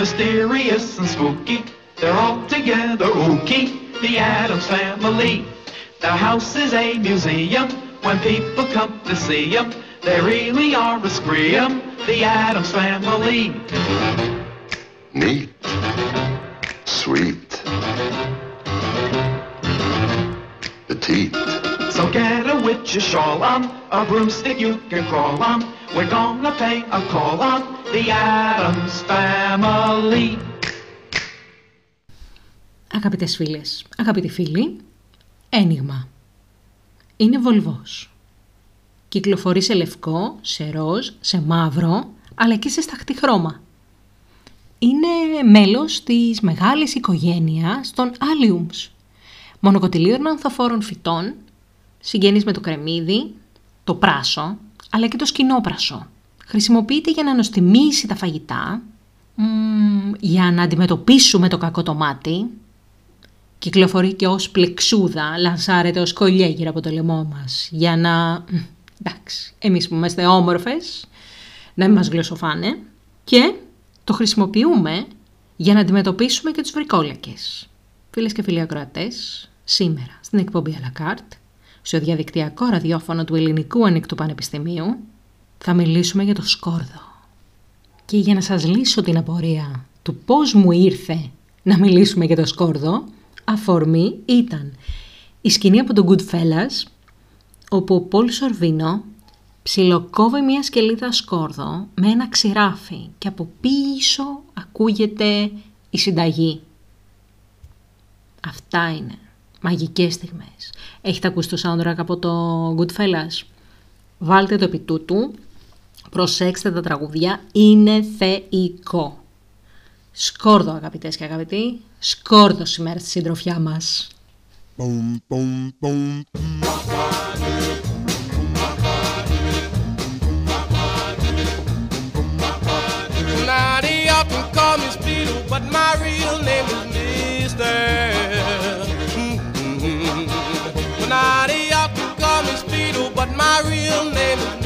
mysterious and spooky. They're all together ooky, the Adams family. The house is a museum when people come to see them. They really are a scream, the Adams family. Neat. Sweet. Petite. So get a witch's shawl on, a broomstick you can crawl on. We're gonna pay a call on the Adams family. Αγαπητές φίλες, αγαπητοί φίλοι, ένιγμα. Είναι βολβός. Κυκλοφορεί σε λευκό, σε ροζ, σε μαύρο, αλλά και σε σταχτή χρώμα. Είναι μέλος της μεγάλης οικογένειας των Alliums, μονοκοτιλίων ανθοφόρων φυτών, συγγενείς με το κρεμμύδι, το πράσο, αλλά και το σκηνόπρασο. Χρησιμοποιείται για να νοστιμήσει τα φαγητά, μ, για να αντιμετωπίσουμε το κακό το μάτι, κυκλοφορεί και ως πλεξούδα, λανσάρεται ως κολλιέ γύρω από το λαιμό μας, για να, εντάξει, εμείς που είμαστε όμορφες, να μην μας γλωσσοφάνε και το χρησιμοποιούμε για να αντιμετωπίσουμε και τους βρικόλακες. Φίλες και φίλοι ακροατές, σήμερα στην εκπομπή Αλακάρτ, στο διαδικτυακό ραδιόφωνο του Ελληνικού Ανοιχτού Πανεπιστημίου, θα μιλήσουμε για το σκόρδο. Και για να σας λύσω την απορία του πώς μου ήρθε να μιλήσουμε για το σκόρδο, αφορμή ήταν η σκηνή από τον Goodfellas, όπου ο Πολ Σορβίνο ψιλοκόβει μια σκελίδα σκόρδο με ένα ξηράφι και από πίσω ακούγεται η συνταγή. Αυτά είναι. Μαγικές στιγμές. Έχετε ακούσει το soundtrack από το Goodfellas; Βάλτε το επί τούτου. Προσέξτε τα τραγουδιά. Είναι θεϊκό. Σκόρδο αγαπητές και αγαπητοί. Σκόρδο σήμερα στη συντροφιά μας. Boom, boom, boom. Real name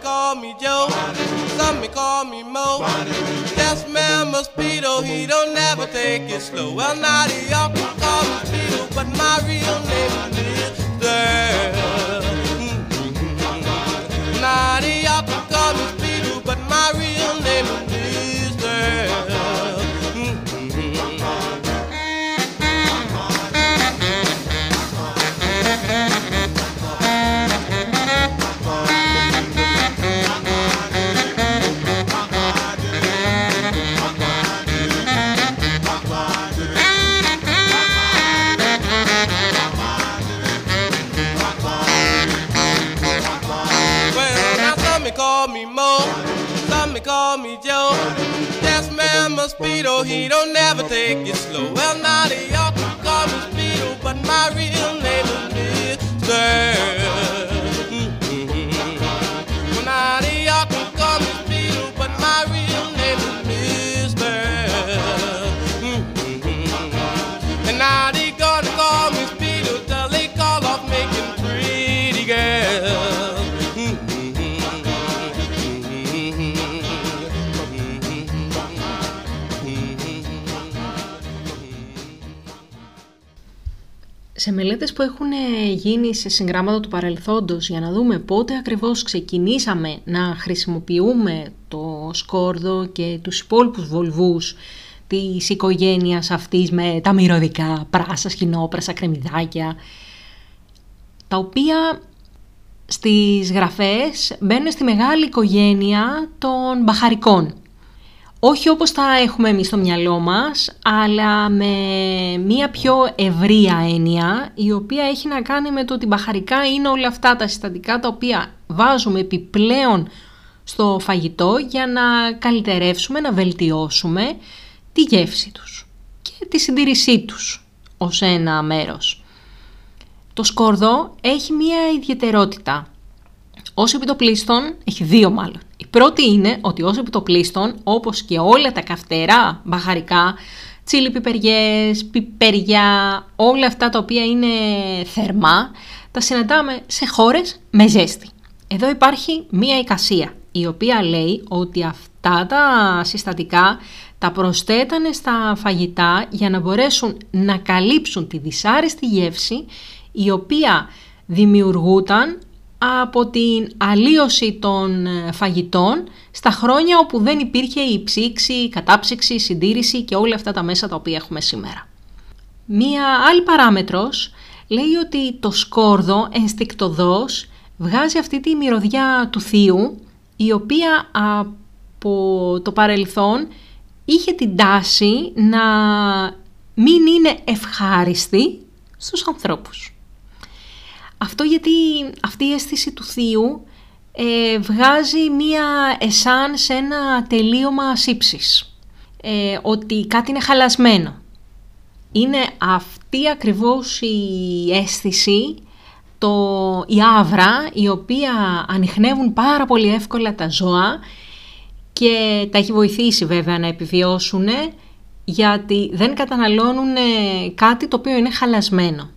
call me Joe, some may call me Mo. Yes, man, Mosquito, he don't never take it slow. Well, now they often call me Speedo, but my real name is Mister. Now they often call me Speedo, but my real name is Mister. Mosquito, he don't never take it slow. Well, now they all call me Speedo, but my real name is μελέτες που έχουν ε, γίνει σε συγγράμματα του παρελθόντος για να δούμε πότε ακριβώς ξεκινήσαμε να χρησιμοποιούμε το σκόρδο και τους υπόλοιπους βολβούς της οικογένειας αυτής με τα μυρωδικά, πράσα, σκηνόπρασα, κρεμμυδάκια, τα οποία στις γραφές μπαίνουν στη μεγάλη οικογένεια των μπαχαρικών. Όχι όπως τα έχουμε εμείς στο μυαλό μας, αλλά με μία πιο ευρία έννοια, η οποία έχει να κάνει με το ότι μπαχαρικά είναι όλα αυτά τα συστατικά τα οποία βάζουμε επιπλέον στο φαγητό για να καλυτερεύσουμε, να βελτιώσουμε τη γεύση τους και τη συντήρησή τους ως ένα μέρος. Το σκόρδο έχει μία ιδιαιτερότητα. Ως επιτοπλίστων, έχει δύο μάλλον. Η πρώτη είναι ότι ως επιτοπλίστων, όπως και όλα τα καυτερά μπαχαρικά, τσίλι πιπεριές, πιπεριά, όλα αυτά τα οποία είναι θερμά, τα συναντάμε σε χώρες με ζέστη. Εδώ υπάρχει μία εικασία, η οποία λέει ότι αυτά τα συστατικά τα προσθέτανε στα φαγητά για να μπορέσουν να καλύψουν τη δυσάρεστη γεύση η οποία δημιουργούταν από την αλλίωση των ε, φαγητών στα χρόνια όπου δεν υπήρχε η ψήξη, η κατάψυξη, η συντήρηση και όλα αυτά τα μέσα τα οποία έχουμε σήμερα. Μία άλλη παράμετρος λέει ότι το σκόρδο ενστικτοδός βγάζει αυτή τη μυρωδιά του θείου η οποία από το παρελθόν είχε την τάση να μην είναι ευχάριστη στους ανθρώπους. Αυτό γιατί αυτή η αίσθηση του θείου ε, βγάζει μία εσάν σε ένα τελείωμα σύψης. Ε, ότι κάτι είναι χαλασμένο. Είναι αυτή ακριβώς η αίσθηση, το, η άβρα, η οποία ανοιχνεύουν πάρα πολύ εύκολα τα ζώα και τα έχει βοηθήσει βέβαια να επιβιώσουν γιατί δεν καταναλώνουν κάτι το οποίο είναι χαλασμένο.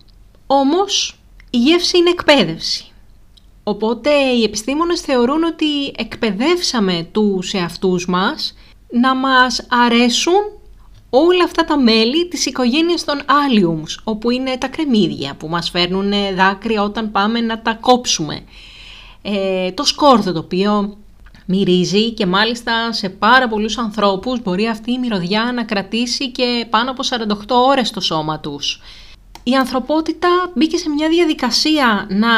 Όμως η γεύση είναι εκπαίδευση. Οπότε οι επιστήμονες θεωρούν ότι εκπαιδεύσαμε τους εαυτούς μας να μας αρέσουν όλα αυτά τα μέλη της οικογένειας των Alliums, όπου είναι τα κρεμμύδια που μας φέρνουν δάκρυα όταν πάμε να τα κόψουμε. Ε, το σκόρδο το οποίο μυρίζει και μάλιστα σε πάρα πολλούς ανθρώπους μπορεί αυτή η μυρωδιά να κρατήσει και πάνω από 48 ώρες στο σώμα τους η ανθρωπότητα μπήκε σε μια διαδικασία να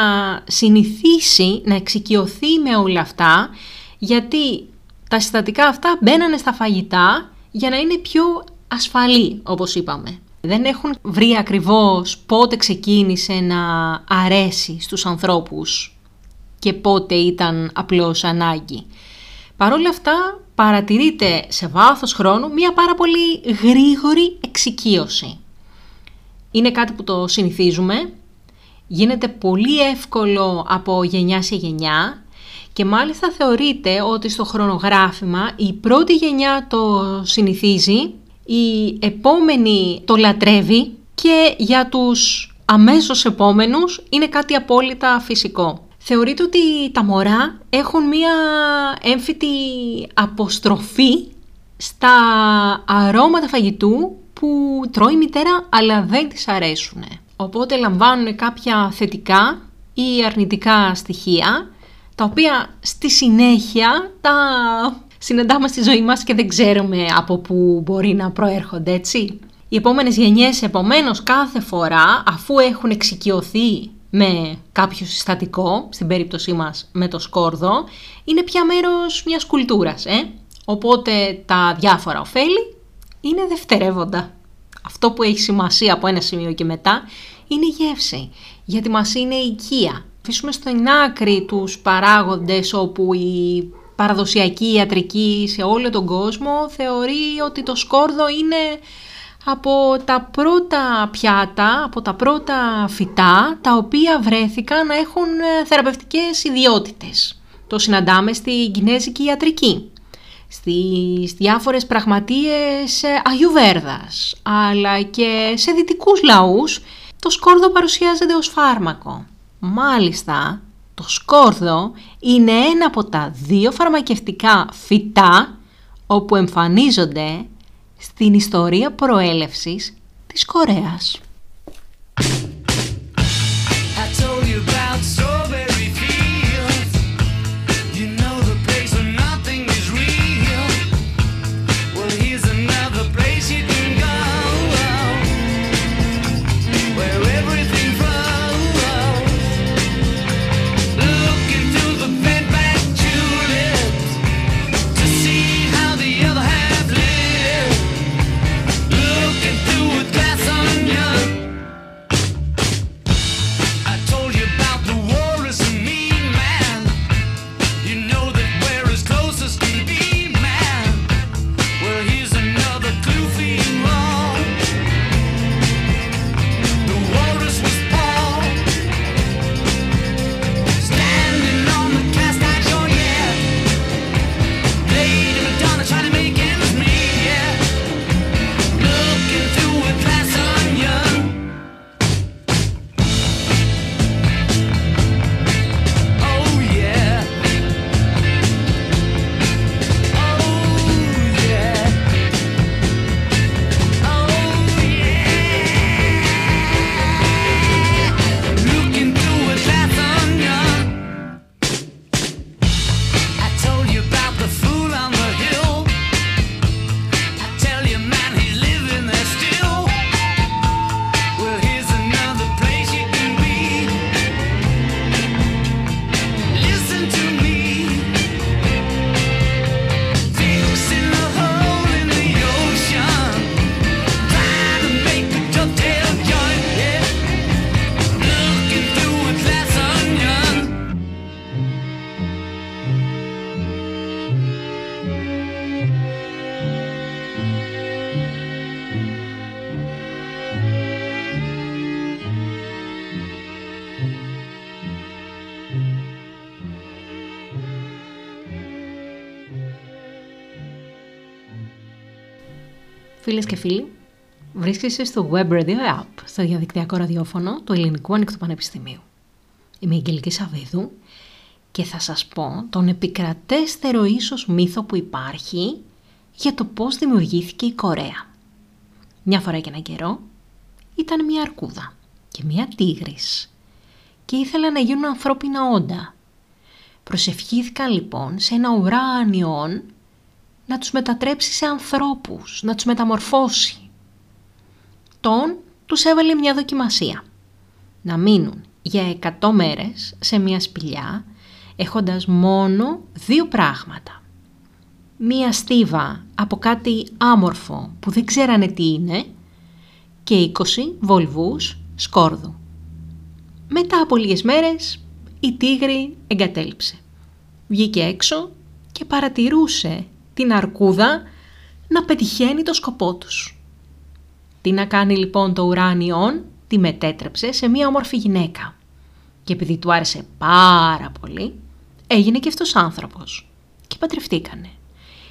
συνηθίσει, να εξοικειωθεί με όλα αυτά, γιατί τα συστατικά αυτά μπαίνανε στα φαγητά για να είναι πιο ασφαλή, όπως είπαμε. Δεν έχουν βρει ακριβώς πότε ξεκίνησε να αρέσει στους ανθρώπους και πότε ήταν απλώς ανάγκη. Παρ' όλα αυτά παρατηρείται σε βάθος χρόνου μια πάρα πολύ γρήγορη εξοικείωση είναι κάτι που το συνηθίζουμε, γίνεται πολύ εύκολο από γενιά σε γενιά και μάλιστα θεωρείται ότι στο χρονογράφημα η πρώτη γενιά το συνηθίζει, η επόμενη το λατρεύει και για τους αμέσως επόμενους είναι κάτι απόλυτα φυσικό. Θεωρείται ότι τα μωρά έχουν μία έμφυτη αποστροφή στα αρώματα φαγητού που τρώει η μητέρα αλλά δεν της αρέσουν. Οπότε λαμβάνουν κάποια θετικά ή αρνητικά στοιχεία, τα οποία στη συνέχεια τα συναντάμε στη ζωή μας και δεν ξέρουμε από πού μπορεί να προέρχονται, έτσι. Οι επόμενες γενιές, επομένως, κάθε φορά, αφού έχουν εξοικειωθεί με κάποιο συστατικό, στην περίπτωσή μας με το σκόρδο, είναι πια μέρος μιας κουλτούρας, ε; Οπότε τα διάφορα ωφέλη είναι δευτερεύοντα. Αυτό που έχει σημασία από ένα σημείο και μετά είναι η γεύση, γιατί μας είναι οικία. Αφήσουμε στο άκρη τους παράγοντες όπου η παραδοσιακή ιατρική σε όλο τον κόσμο θεωρεί ότι το σκόρδο είναι από τα πρώτα πιάτα, από τα πρώτα φυτά, τα οποία βρέθηκαν να έχουν θεραπευτικές ιδιότητες. Το συναντάμε στη κινέζικη ιατρική στις διάφορες πραγματείες ε, Αγιουβέρδας, αλλά και σε δυτικούς λαούς, το σκόρδο παρουσιάζεται ως φάρμακο. Μάλιστα, το σκόρδο είναι ένα από τα δύο φαρμακευτικά φυτά όπου εμφανίζονται στην ιστορία προέλευσης της Κορέας. Φίλες και φίλοι, βρίσκεσαι στο Web Radio App, στο διαδικτυακό ραδιόφωνο του Ελληνικού Ανοιχτού Πανεπιστημίου. Είμαι η Αγγελική Σαββίδου και θα σας πω τον επικρατέστερο ίσως μύθο που υπάρχει για το πώς δημιουργήθηκε η Κορέα. Μια φορά και ένα καιρό ήταν μια αρκούδα και μια τίγρης και ήθελαν να γίνουν ανθρώπινα όντα. Προσευχήθηκαν λοιπόν σε ένα ουράνιον να τους μετατρέψει σε ανθρώπους, να τους μεταμορφώσει. Τον τους έβαλε μια δοκιμασία. Να μείνουν για 100 μέρες σε μια σπηλιά έχοντας μόνο δύο πράγματα. Μία στίβα από κάτι άμορφο που δεν ξέρανε τι είναι και 20 βολβούς σκόρδου. Μετά από λίγες μέρες η τίγρη εγκατέλειψε. Βγήκε έξω και παρατηρούσε την αρκούδα να πετυχαίνει το σκοπό τους. Τι να κάνει λοιπόν το ουράνιον, τη μετέτρεψε σε μία όμορφη γυναίκα. Και επειδή του άρεσε πάρα πολύ, έγινε και αυτός άνθρωπος. Και παντρευτήκανε.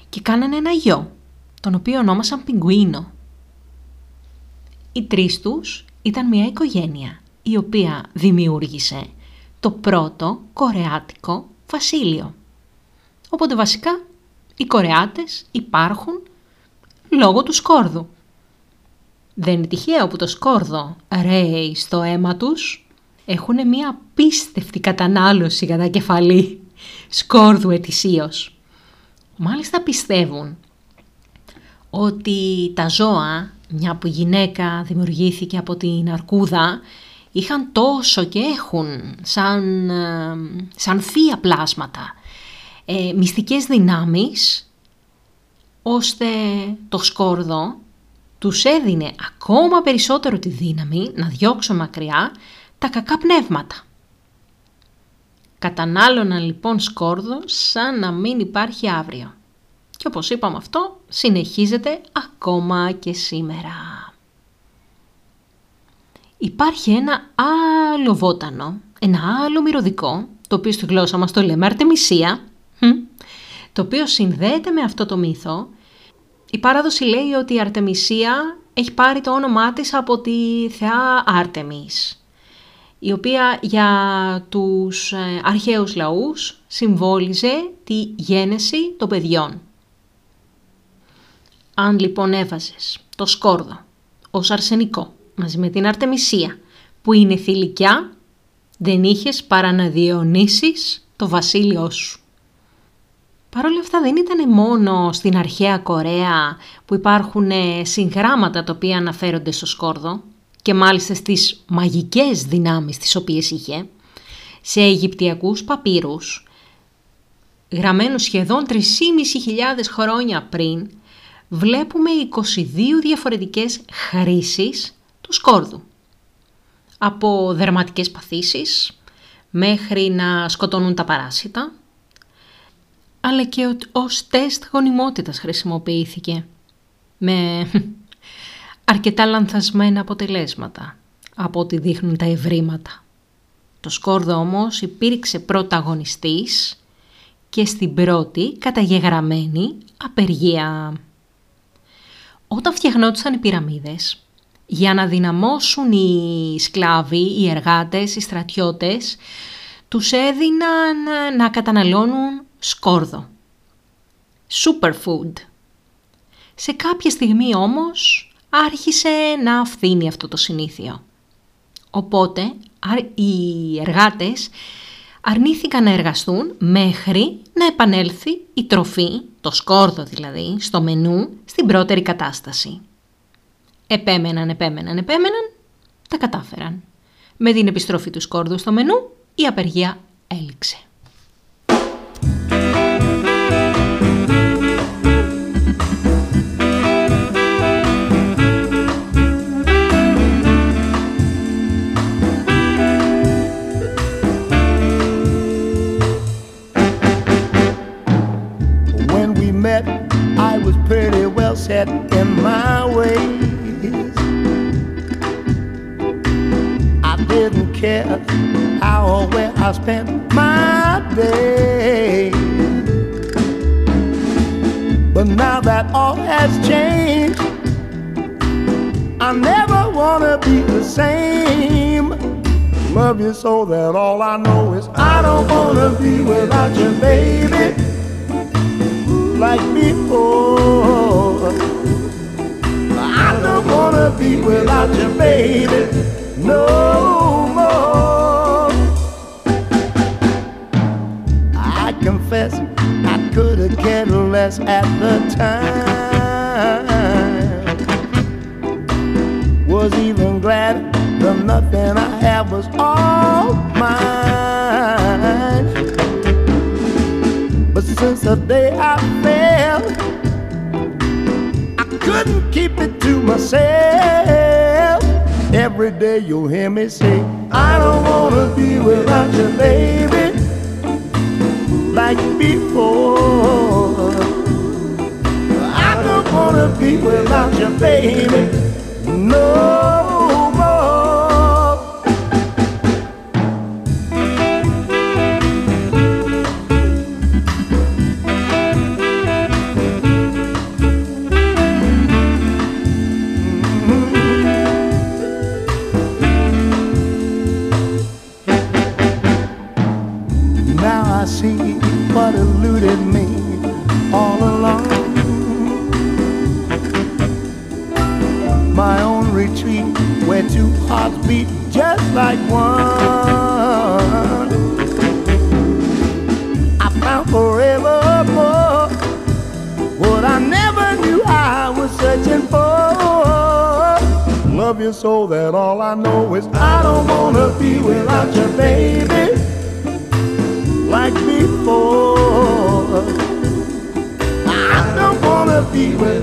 Και κάνανε ένα γιο, τον οποίο ονόμασαν Πιγκουίνο. Οι τρεις τους ήταν μια οικογένεια, η οποία δημιούργησε το πρώτο κορεάτικο βασίλειο. Οπότε βασικά οι Κορεάτες υπάρχουν λόγω του σκόρδου. Δεν είναι τυχαίο που το σκόρδο ρέει στο αίμα τους. Έχουν μία πίστευτη κατανάλωση κατά κεφαλή σκόρδου ετησίως. Μάλιστα πιστεύουν ότι τα ζώα, μια που γυναίκα δημιουργήθηκε από την αρκούδα, είχαν τόσο και έχουν σαν, ε, σαν θεία πλάσματα ε, μυστικές δυνάμεις ώστε το σκόρδο τους έδινε ακόμα περισσότερο τη δύναμη να διώξουν μακριά τα κακά πνεύματα. Κατανάλωναν λοιπόν σκόρδο σαν να μην υπάρχει αύριο. Και όπως είπαμε αυτό, συνεχίζεται ακόμα και σήμερα. Υπάρχει ένα άλλο βότανο, ένα άλλο μυρωδικό, το οποίο στη γλώσσα μας το λέμε Αρτεμισία, το οποίο συνδέεται με αυτό το μύθο. Η παράδοση λέει ότι η Αρτεμισία έχει πάρει το όνομά της από τη θεά Άρτεμις, η οποία για τους ε, αρχαίους λαούς συμβόλιζε τη γένεση των παιδιών. Αν λοιπόν έβαζες το σκόρδο ως αρσενικό μαζί με την Αρτεμισία που είναι θηλυκιά, δεν είχες παρά να διαιωνίσεις το βασίλειό σου. Παρ' όλα αυτά δεν ήταν μόνο στην αρχαία Κορέα που υπάρχουν ε, συγγράμματα τα οποία αναφέρονται στο σκόρδο και μάλιστα στις μαγικές δυνάμεις τις οποίες είχε, σε Αιγυπτιακούς παπύρους, γραμμένους σχεδόν 3.500 χρόνια πριν, βλέπουμε 22 διαφορετικές χρήσεις του σκόρδου. Από δερματικές παθήσεις μέχρι να σκοτώνουν τα παράσιτα, αλλά και ως τεστ γονιμότητας χρησιμοποιήθηκε. Με αρκετά λανθασμένα αποτελέσματα από ό,τι δείχνουν τα ευρήματα. Το σκόρδο όμως υπήρξε πρωταγωνιστής και στην πρώτη καταγεγραμμένη απεργία. Όταν φτιαχνόντουσαν οι πυραμίδες, για να δυναμώσουν οι σκλάβοι, οι εργάτες, οι στρατιώτες, τους έδιναν να καταναλώνουν σκόρδο. Superfood. Σε κάποια στιγμή όμως άρχισε να φθήνει αυτό το συνήθιο. Οπότε οι εργάτες αρνήθηκαν να εργαστούν μέχρι να επανέλθει η τροφή, το σκόρδο δηλαδή, στο μενού στην πρώτερη κατάσταση. Επέμεναν, επέμεναν, επέμεναν, τα κατάφεραν. Με την επιστροφή του σκόρδου στο μενού η απεργία έληξε. Set in my ways. I didn't care how or where I spent my day. But now that all has changed, I never wanna be the same. Love you so that all I know is I don't wanna be without you, baby. Like before. Oh. I don't wanna be without you, baby. No more. I confess I could have cared less at the time. Was even glad the nothing I had was all mine. But since the day I keep it to myself. Every day you'll hear me say, I don't wanna be without you, baby like before. I don't wanna be without you, baby, no before. I don't wanna be without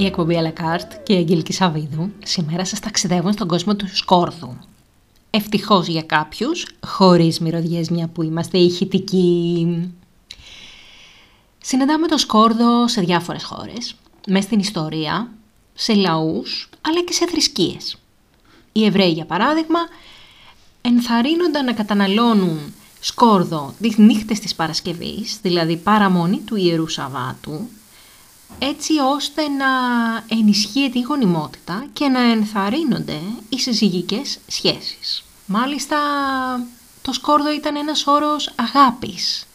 Η εκπομπή Αλεκάρτ και η Αγγελική Σαββίδου σήμερα σας ταξιδεύουν στον κόσμο του σκόρδου. Ευτυχώς για κάποιους, χωρίς μυρωδιές μια που είμαστε ηχητικοί. Συναντάμε το σκόρδο σε διάφορες χώρες, μέσα στην ιστορία, σε λαούς, αλλά και σε θρησκείες. Οι Εβραίοι, για παράδειγμα, ενθαρρύνονταν να καταναλώνουν σκόρδο τις νύχτες της Παρασκευής, δηλαδή παραμονή του Ιερού Σαββάτου, έτσι ώστε να ενισχύεται η γονιμότητα και να ενθαρρύνονται οι συζυγικές σχέσεις. Μάλιστα, το σκόρδο ήταν ένας όρος αγάπης.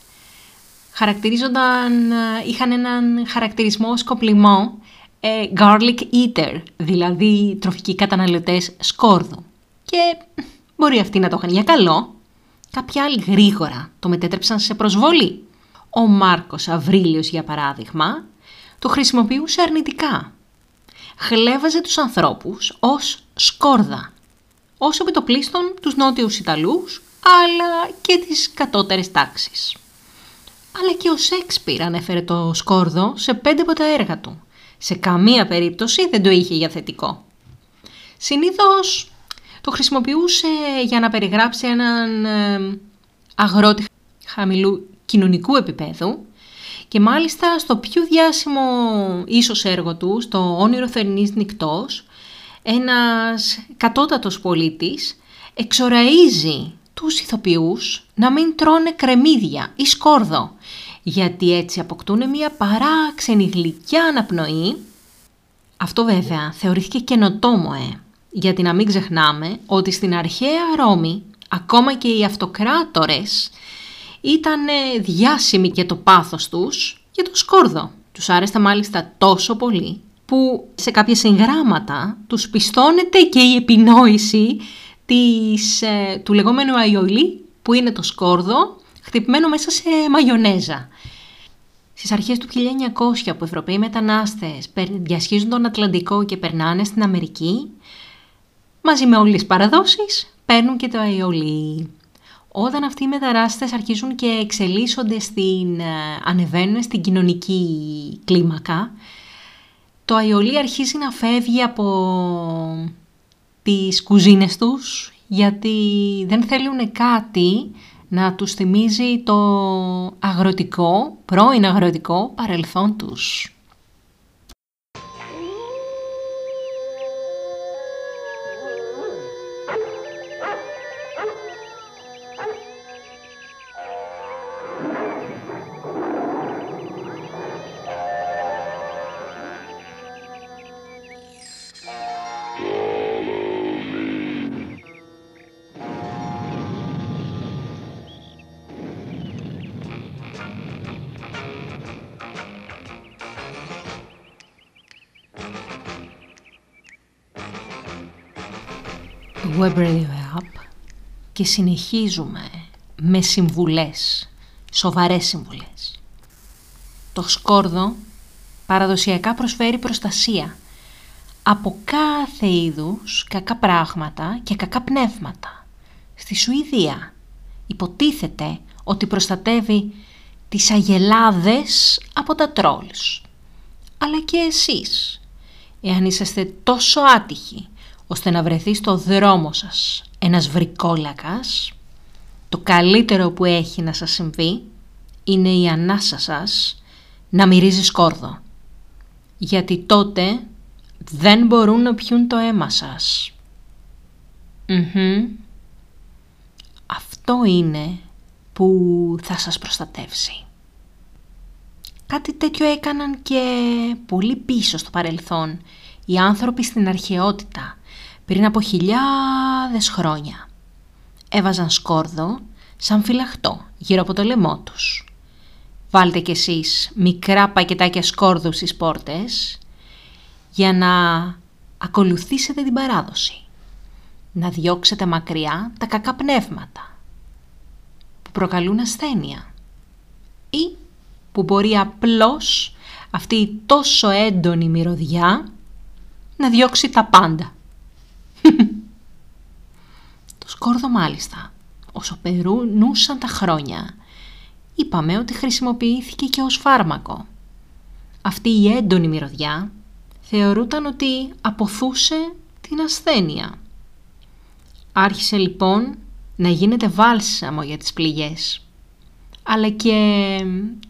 Χαρακτηρίζονταν, είχαν έναν χαρακτηρισμό σκοπλιμό ε, garlic eater, δηλαδή τροφικοί καταναλωτές σκόρδου. Και μπορεί αυτοί να το είχαν για καλό. Κάποιοι άλλοι γρήγορα το μετέτρεψαν σε προσβολή. Ο Μάρκος Αβρίλιος, για παράδειγμα, το χρησιμοποιούσε αρνητικά. Χλέβαζε τους ανθρώπους ως σκόρδα, όσο επιτοπλίστων τους νότιους Ιταλούς, αλλά και τις κατώτερες τάξεις. Αλλά και ο Σέξπιρ ανέφερε το σκόρδο σε πέντε από τα έργα του. Σε καμία περίπτωση δεν το είχε για θετικό. Συνήθως το χρησιμοποιούσε για να περιγράψει έναν ε, αγρότη χαμηλού κοινωνικού επίπεδου και μάλιστα στο πιο διάσημο ίσως έργο του, στο «Όνειρο θερινής νυχτός», ένας κατώτατος πολίτης εξοραίζει τους ηθοποιούς να μην τρώνε κρεμμύδια ή σκόρδο, γιατί έτσι αποκτούν μια παράξενη γλυκιά αναπνοή. Αυτό βέβαια θεωρήθηκε καινοτόμο, ε, γιατί να μην ξεχνάμε ότι στην αρχαία Ρώμη ακόμα και οι αυτοκράτορες ήταν διάσημοι και το πάθος τους για το σκόρδο. Τους άρεσε μάλιστα τόσο πολύ που σε κάποια συγγράμματα τους πιστώνεται και η επινόηση της, ε, του λεγόμενου αϊολί που είναι το σκόρδο χτυπημένο μέσα σε μαγιονέζα. Στις αρχές του 1900 που Ευρωπαίοι μετανάστες περ- διασχίζουν τον Ατλαντικό και περνάνε στην Αμερική, μαζί με όλες τις παραδόσεις παίρνουν και το αιωλί. Όταν αυτοί οι μεταράστες αρχίζουν και εξελίσσονται στην, ε, ανεβαίνουν στην κοινωνική κλίμακα, το αιωλί αρχίζει να φεύγει από τις κουζίνες τους, γιατί δεν θέλουν κάτι να τους θυμίζει το αγροτικό, πρώην αγροτικό παρελθόν τους. Και συνεχίζουμε με συμβουλές, σοβαρές συμβουλές. Το σκόρδο παραδοσιακά προσφέρει προστασία από κάθε είδους κακά πράγματα και κακά πνεύματα. Στη Σουηδία υποτίθεται ότι προστατεύει τις αγελάδες από τα τρόλς. Αλλά και εσείς, εάν είσαστε τόσο άτυχοι ώστε να βρεθεί στο δρόμο σας ένας βρικόλακας, το καλύτερο που έχει να σας συμβεί είναι η ανάσα σας να μυρίζει σκόρδο. Γιατί τότε δεν μπορούν να πιούν το αίμα σας. Αυτό είναι που θα σας προστατεύσει. Κάτι τέτοιο έκαναν και πολύ πίσω στο παρελθόν οι άνθρωποι στην αρχαιότητα πριν από χιλιάδες χρόνια. Έβαζαν σκόρδο σαν φυλαχτό γύρω από το λαιμό τους. Βάλτε κι εσείς μικρά πακετάκια σκόρδου στις πόρτες για να ακολουθήσετε την παράδοση. Να διώξετε μακριά τα κακά πνεύματα που προκαλούν ασθένεια ή που μπορεί απλώς αυτή η τόσο έντονη μυρωδιά να διώξει τα πάντα. το σκόρδο μάλιστα, όσο περνούσαν τα χρόνια, είπαμε ότι χρησιμοποιήθηκε και ως φάρμακο. Αυτή η έντονη μυρωδιά θεωρούταν ότι αποθούσε την ασθένεια. Άρχισε λοιπόν να γίνεται βάλσαμο για τις πληγές. Αλλά και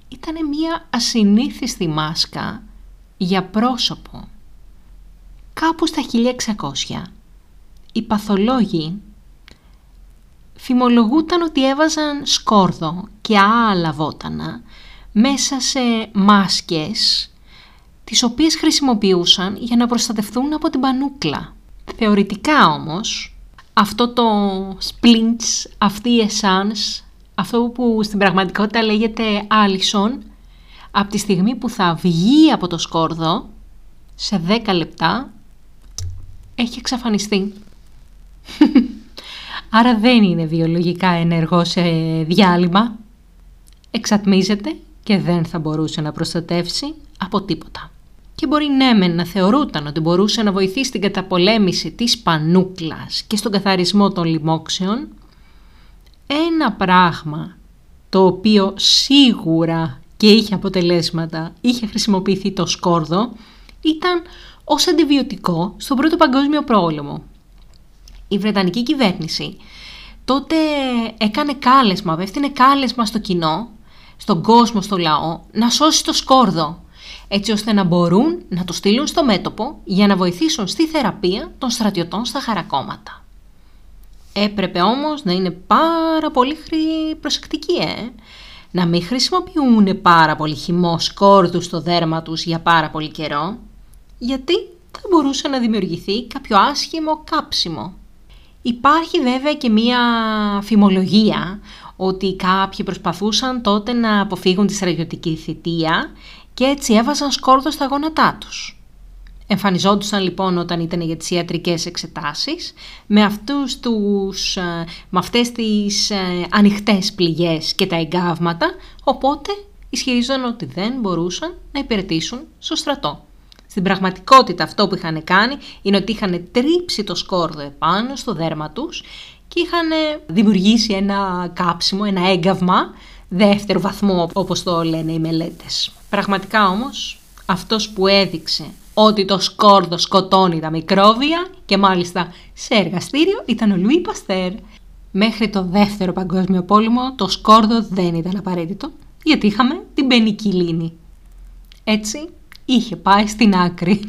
ήταν μια ασυνήθιστη μάσκα για πρόσωπο. Κάπου στα 1600 οι παθολόγοι φημολογούταν ότι έβαζαν σκόρδο και άλλα βότανα μέσα σε μάσκες τις οποίες χρησιμοποιούσαν για να προστατευτούν από την πανούκλα. Θεωρητικά όμως, αυτό το splints, αυτή η essence, αυτό που στην πραγματικότητα λέγεται Allison, από τη στιγμή που θα βγει από το σκόρδο, σε 10 λεπτά, έχει εξαφανιστεί. Άρα δεν είναι βιολογικά ενεργό σε διάλειμμα. Εξατμίζεται και δεν θα μπορούσε να προστατεύσει από τίποτα. Και μπορεί ναι μεν να θεωρούταν ότι μπορούσε να βοηθήσει στην καταπολέμηση της πανούκλας και στον καθαρισμό των λοιμόξεων, ένα πράγμα το οποίο σίγουρα και είχε αποτελέσματα, είχε χρησιμοποιηθεί το σκόρδο, ήταν ως αντιβιωτικό στον Πρώτο Παγκόσμιο Πόλεμο η Βρετανική κυβέρνηση τότε έκανε κάλεσμα, απέφτεινε κάλεσμα στο κοινό, στον κόσμο, στο λαό, να σώσει το σκόρδο, έτσι ώστε να μπορούν να το στείλουν στο μέτωπο για να βοηθήσουν στη θεραπεία των στρατιωτών στα χαρακόμματα. Έπρεπε όμως να είναι πάρα πολύ προσεκτικοί, ε; να μην χρησιμοποιούν πάρα πολύ χυμό σκόρδου στο δέρμα τους για πάρα πολύ καιρό, γιατί θα μπορούσε να δημιουργηθεί κάποιο άσχημο κάψιμο. Υπάρχει βέβαια και μία φημολογία ότι κάποιοι προσπαθούσαν τότε να αποφύγουν τη στρατιωτική θητεία και έτσι έβαζαν σκόρδο στα γόνατά τους. Εμφανιζόντουσαν λοιπόν όταν ήταν για τις ιατρικές εξετάσεις με, αυτούς τους, ε, με αυτές τις ε, ανοιχτές πληγές και τα εγκάβματα, οπότε ισχυρίζονταν ότι δεν μπορούσαν να υπηρετήσουν στο στρατό. Στην πραγματικότητα αυτό που είχαν κάνει είναι ότι είχαν τρίψει το σκόρδο επάνω στο δέρμα τους και είχαν δημιουργήσει ένα κάψιμο, ένα έγκαυμα δεύτερο βαθμό όπως το λένε οι μελέτες. Πραγματικά όμως αυτός που έδειξε ότι το σκόρδο σκοτώνει τα μικρόβια και μάλιστα σε εργαστήριο ήταν ο Λουί Παστέρ. Μέχρι το δεύτερο παγκόσμιο πόλεμο το σκόρδο δεν ήταν απαραίτητο γιατί είχαμε την πενικυλίνη. Έτσι είχε πάει στην άκρη.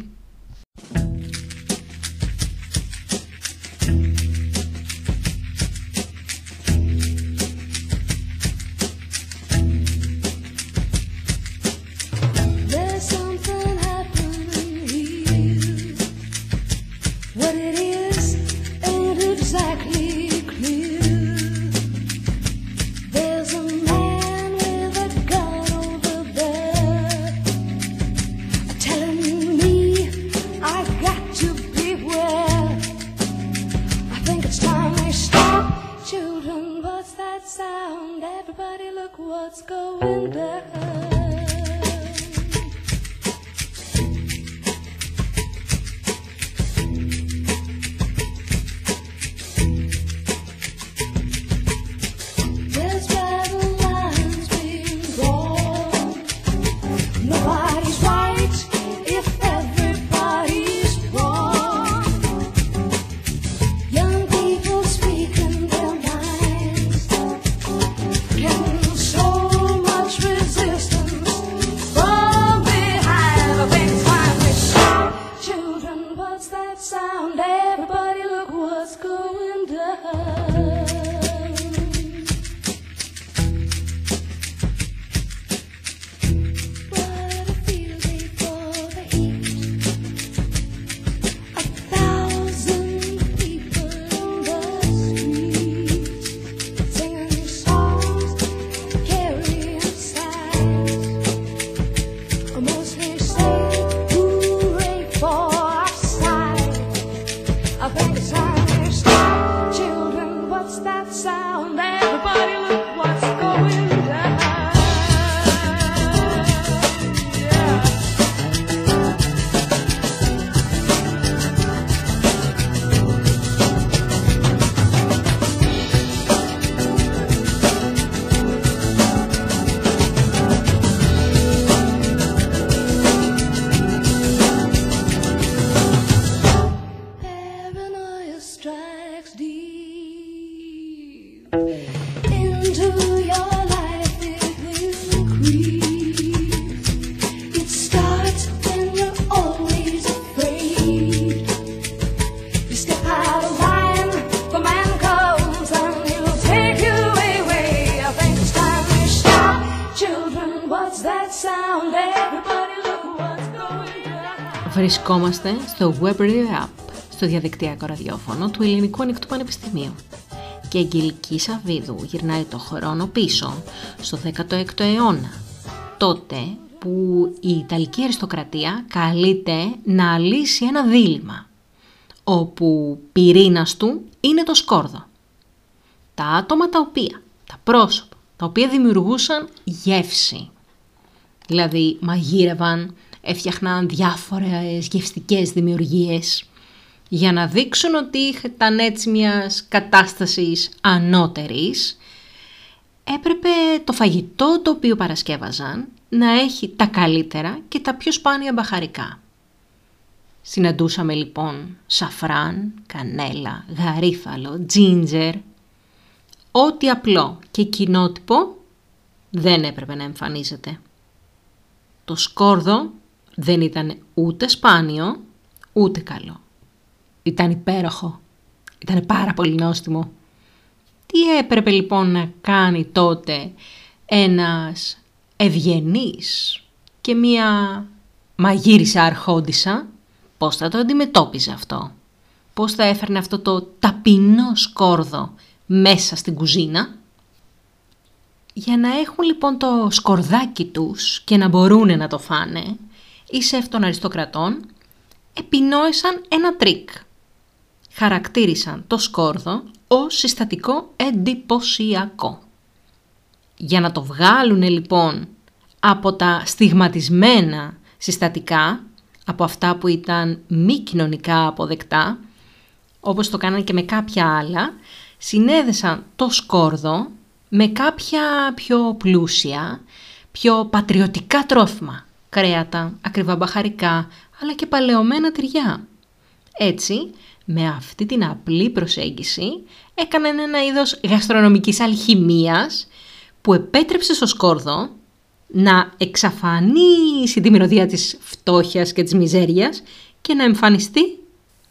around, everybody look. Βρισκόμαστε στο Web Radio App, στο διαδικτυακό ραδιόφωνο του Ελληνικού Ανοιχτού Πανεπιστημίου. Και η Αγγελική Σαββίδου γυρνάει το χρόνο πίσω στο 16ο αιώνα, τότε που η Ιταλική αριστοκρατία καλείται να λύσει ένα δίλημα, όπου πυρήνας του είναι το σκόρδο. Τα άτομα τα οποία, τα πρόσωπα, τα οποία δημιουργούσαν γεύση, Δηλαδή μαγείρευαν, έφτιαχναν διάφορες γευστικές δημιουργίες για να δείξουν ότι ήταν έτσι μιας κατάστασης ανώτερης. Έπρεπε το φαγητό το οποίο παρασκεύαζαν να έχει τα καλύτερα και τα πιο σπάνια μπαχαρικά. Συναντούσαμε λοιπόν σαφράν, κανέλα, γαρίφαλο, τζίντζερ. Ό,τι απλό και κοινότυπο δεν έπρεπε να εμφανίζεται. Το σκόρδο δεν ήταν ούτε σπάνιο, ούτε καλό. Ήταν υπέροχο. Ήταν πάρα πολύ νόστιμο. Τι έπρεπε λοιπόν να κάνει τότε ένας ευγενής και μία μαγείρισα αρχόντισα, πώς θα το αντιμετώπιζε αυτό; Πώς θα έφερνε αυτό το ταπεινό σκόρδο μέσα στην κουζίνα; Για να έχουν λοιπόν το σκορδάκι τους και να μπορούν να το φάνε, οι σεφ των αριστοκρατών επινόησαν ένα τρίκ. Χαρακτήρισαν το σκόρδο ως συστατικό εντυπωσιακό. Για να το βγάλουν λοιπόν από τα στιγματισμένα συστατικά, από αυτά που ήταν μη κοινωνικά αποδεκτά, όπως το κάνανε και με κάποια άλλα, συνέδεσαν το σκόρδο με κάποια πιο πλούσια, πιο πατριωτικά τρόφιμα, κρέατα, ακριβά μπαχαρικά, αλλά και παλαιωμένα τυριά. Έτσι, με αυτή την απλή προσέγγιση, έκαναν ένα είδος γαστρονομικής αλχημίας που επέτρεψε στο σκόρδο να εξαφανίσει τη μυρωδία της φτώχειας και της μιζέριας και να εμφανιστεί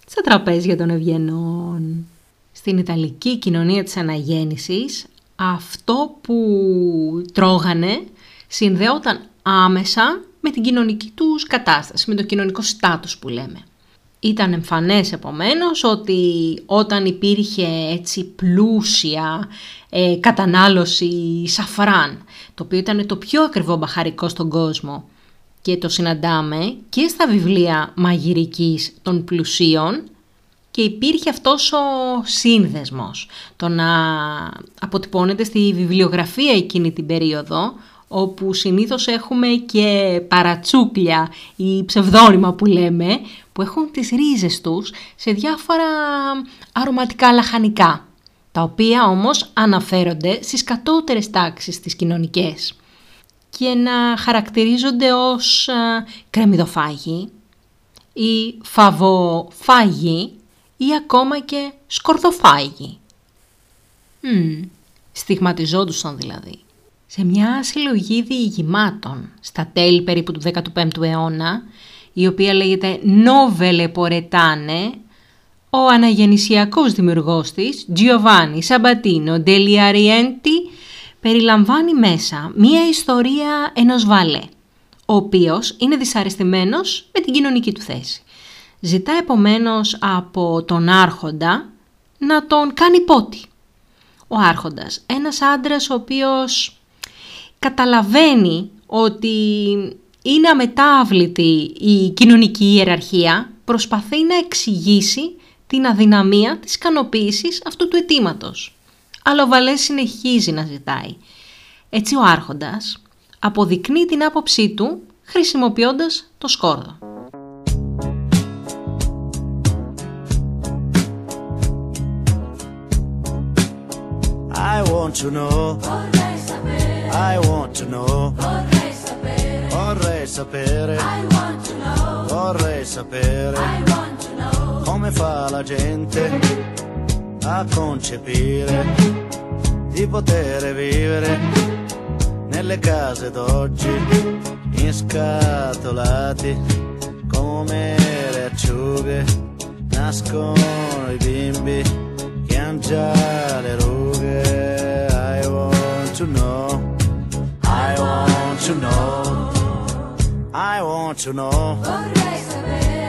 στα τραπέζια των ευγενών. Στην Ιταλική κοινωνία της αναγέννησης αυτό που τρώγανε συνδεόταν άμεσα με την κοινωνική τους κατάσταση, με το κοινωνικό στάτους που λέμε. Ήταν εμφανές επομένως ότι όταν υπήρχε έτσι πλούσια ε, κατανάλωση σαφράν, το οποίο ήταν το πιο ακριβό μπαχαρικό στον κόσμο και το συναντάμε και στα βιβλία μαγειρικής των πλουσίων και υπήρχε αυτός ο σύνδεσμος, το να αποτυπώνεται στη βιβλιογραφία εκείνη την περίοδο, όπου συνήθως έχουμε και παρατσούκλια ή ψευδόνυμα που λέμε, που έχουν τις ρίζες τους σε διάφορα αρωματικά λαχανικά, τα οποία όμως αναφέρονται στις κατώτερες τάξεις τις κοινωνικές και να χαρακτηρίζονται ως α, κρεμμυδοφάγοι ή φαβοφάγοι ή ακόμα και σκορδοφάγοι. Μμμ, στιγματιζόντουσαν δηλαδή. Σε μια συλλογή διηγημάτων στα τέλη περίπου του 15ου αιώνα, η οποία λέγεται «Νόβελε Πορετάνε», ο αναγεννησιακός δημιουργός της, Giovanni Sabatino Deliarienti, περιλαμβάνει μέσα μία ιστορία ενός βαλέ, ο οποίος είναι δυσαρεστημένος με την κοινωνική του θέση. Ζητά επομένως από τον άρχοντα να τον κάνει πότη. Ο άρχοντας, ένας άντρας ο οποίος καταλαβαίνει ότι είναι αμετάβλητη η κοινωνική ιεραρχία, προσπαθεί να εξηγήσει την αδυναμία της ικανοποίησης αυτού του αιτήματος. Αλλά ο Βαλές συνεχίζει να ζητάει. Έτσι ο άρχοντας αποδεικνύει την άποψή του χρησιμοποιώντας το σκόρδο. I want to know. I want to know. Vorrei sapere. Vorrei sapere. Come fa la gente a concepire di poter vivere nelle case d'oggi inscatolati come le acciughe nascono i bimbi che han già le rughe I want to know I want to know. I want to know.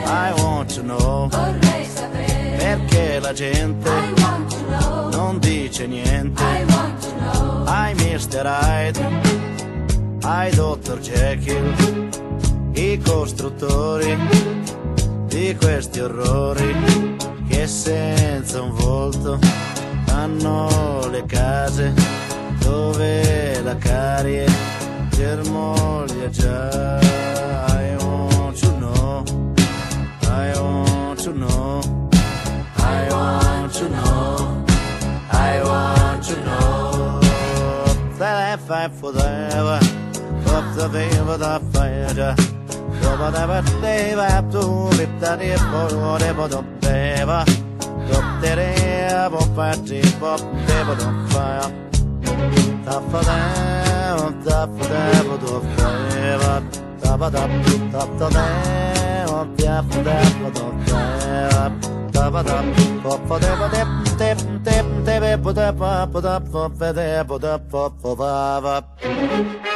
I want to know. Perché la gente non dice niente. Ai Mr. Hyde. Ai Dr. Jekyll. I costruttori di questi orrori che senza un volto fanno le case dove la carie I want to know. I want to know. I want to know. I want to know that I fight forever. Of the favor, the fighter. So whatever they have to live that if or whatever the favor. Drop the air, but party, but they were on fire. Tougher than tap tap do tera tap tap tap tap on tap tap do tera tap tap pop pop tap tap tap tap tap pop tap pop tap pop tap pop tap pop tap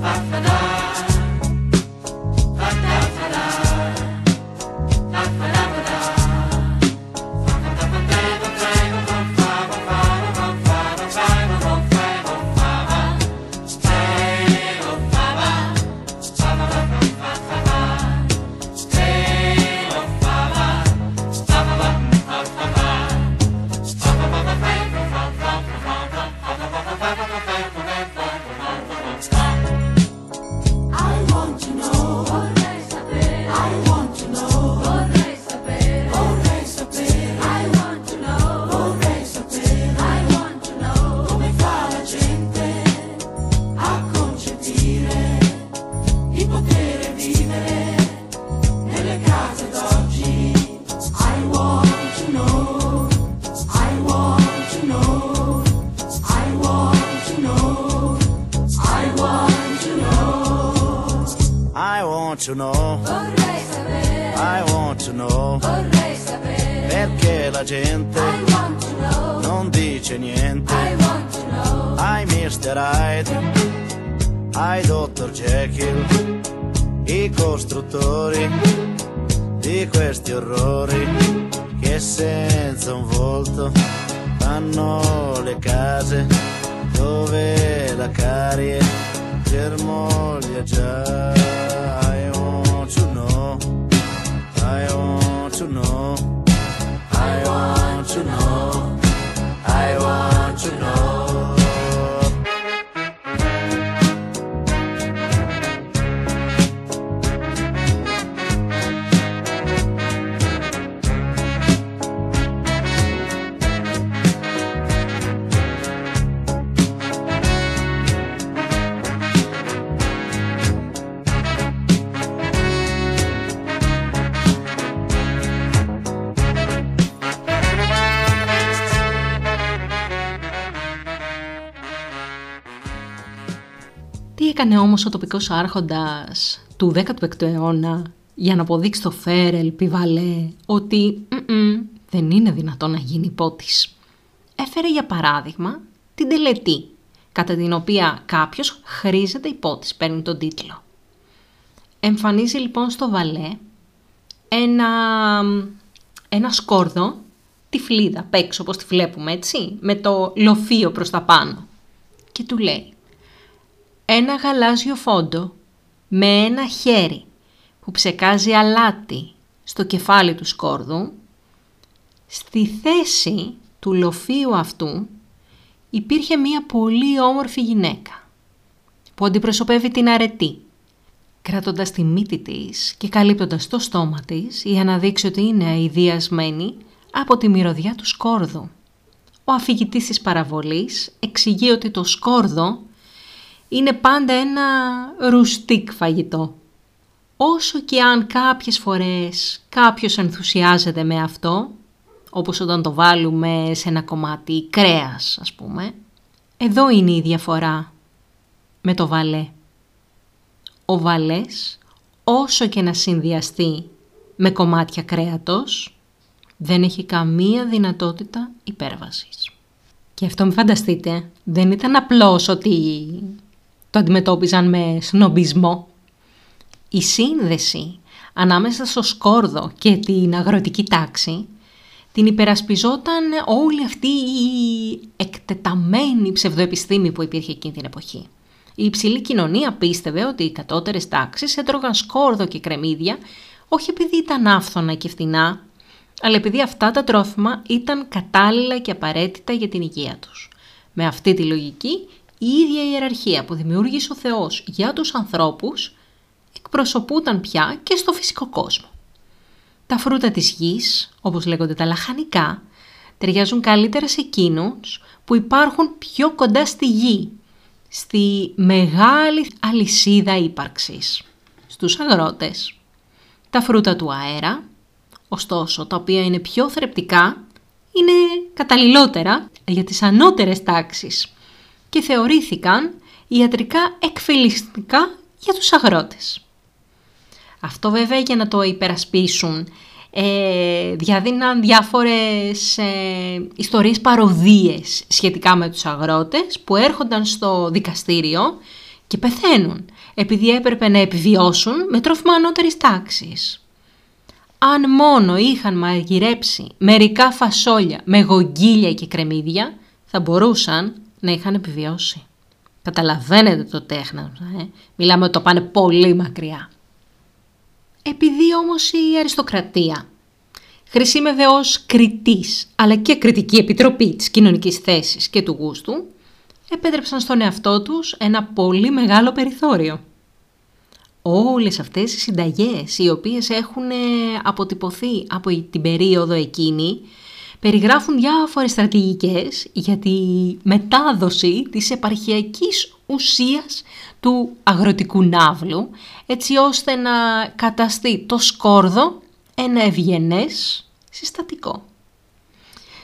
Fa-fa-da! emotional έκανε όμως ο τοπικός άρχοντας του 16ου αιώνα για να αποδείξει το Φέρελ Πιβαλέ ότι «Μμμ, δεν είναι δυνατόν να γίνει υπότης. Έφερε για παράδειγμα την τελετή, κατά την οποία κάποιος χρήζεται υπότης, παίρνει τον τίτλο. Εμφανίζει λοιπόν στο βαλέ ένα, ένα σκόρδο, τη φλίδα απ' έξω όπως τη βλέπουμε έτσι, με το λοφείο προς τα πάνω. Και του λέει ένα γαλάζιο φόντο με ένα χέρι που ψεκάζει αλάτι στο κεφάλι του σκόρδου, στη θέση του λοφείου αυτού υπήρχε μία πολύ όμορφη γυναίκα που αντιπροσωπεύει την αρετή, κρατώντας τη μύτη της και καλύπτοντας το στόμα της για να δείξει ότι είναι αηδιασμένη από τη μυρωδιά του σκόρδου. Ο αφηγητής της παραβολής εξηγεί ότι το σκόρδο είναι πάντα ένα ρουστικ φαγητό. Όσο και αν κάποιες φορές κάποιος ενθουσιάζεται με αυτό, όπως όταν το βάλουμε σε ένα κομμάτι κρέας ας πούμε, εδώ είναι η διαφορά με το βαλέ. Ο βαλές, όσο και να συνδυαστεί με κομμάτια κρέατος, δεν έχει καμία δυνατότητα υπέρβασης. Και αυτό μην φανταστείτε, δεν ήταν απλώς ότι το αντιμετώπιζαν με σνομπισμό. Η σύνδεση ανάμεσα στο σκόρδο και την αγροτική τάξη την υπερασπιζόταν όλη αυτή η εκτεταμένη ψευδοεπιστήμη που υπήρχε εκείνη την εποχή. Η υψηλή κοινωνία πίστευε ότι οι κατώτερες τάξεις έτρωγαν σκόρδο και κρεμμύδια όχι επειδή ήταν άφθονα και φθηνά, αλλά επειδή αυτά τα τρόφιμα ήταν κατάλληλα και απαραίτητα για την υγεία τους. Με αυτή τη λογική, η ίδια η ιεραρχία που δημιούργησε ο Θεός για τους ανθρώπους εκπροσωπούταν πια και στο φυσικό κόσμο. Τα φρούτα της γης, όπως λέγονται τα λαχανικά, ταιριάζουν καλύτερα σε εκείνους που υπάρχουν πιο κοντά στη γη, στη μεγάλη αλυσίδα ύπαρξης. στους αγρότες. Τα φρούτα του αέρα, ωστόσο τα οποία είναι πιο θρεπτικά, είναι καταλληλότερα για τις ανώτερες τάξεις και θεωρήθηκαν ιατρικά εκφυλιστικά για τους αγρότες. Αυτό βέβαια για να το υπερασπίσουν ε, διαδίναν διάφορες ε, ιστορίες παροδίες σχετικά με τους αγρότες που έρχονταν στο δικαστήριο και πεθαίνουν επειδή έπρεπε να επιβιώσουν με τρόφιμα ανώτερης τάξης. Αν μόνο είχαν μαγειρέψει μερικά φασόλια με γογγίλια και κρεμμύδια θα μπορούσαν να είχαν επιβιώσει. Καταλαβαίνετε το τέχνασμα, ε; μιλάμε ότι το πάνε πολύ μακριά. Επειδή όμως η αριστοκρατία χρησιμεύε ως κριτής, αλλά και κριτική επιτροπή της κοινωνικής θέσης και του γούστου, επέτρεψαν στον εαυτό τους ένα πολύ μεγάλο περιθώριο. Όλες αυτές οι συνταγές οι οποίες έχουν ε, αποτυπωθεί από την περίοδο εκείνη περιγράφουν διάφορες στρατηγικές για τη μετάδοση της επαρχιακής ουσίας του αγροτικού ναύλου, έτσι ώστε να καταστεί το σκόρδο ένα ευγενές συστατικό.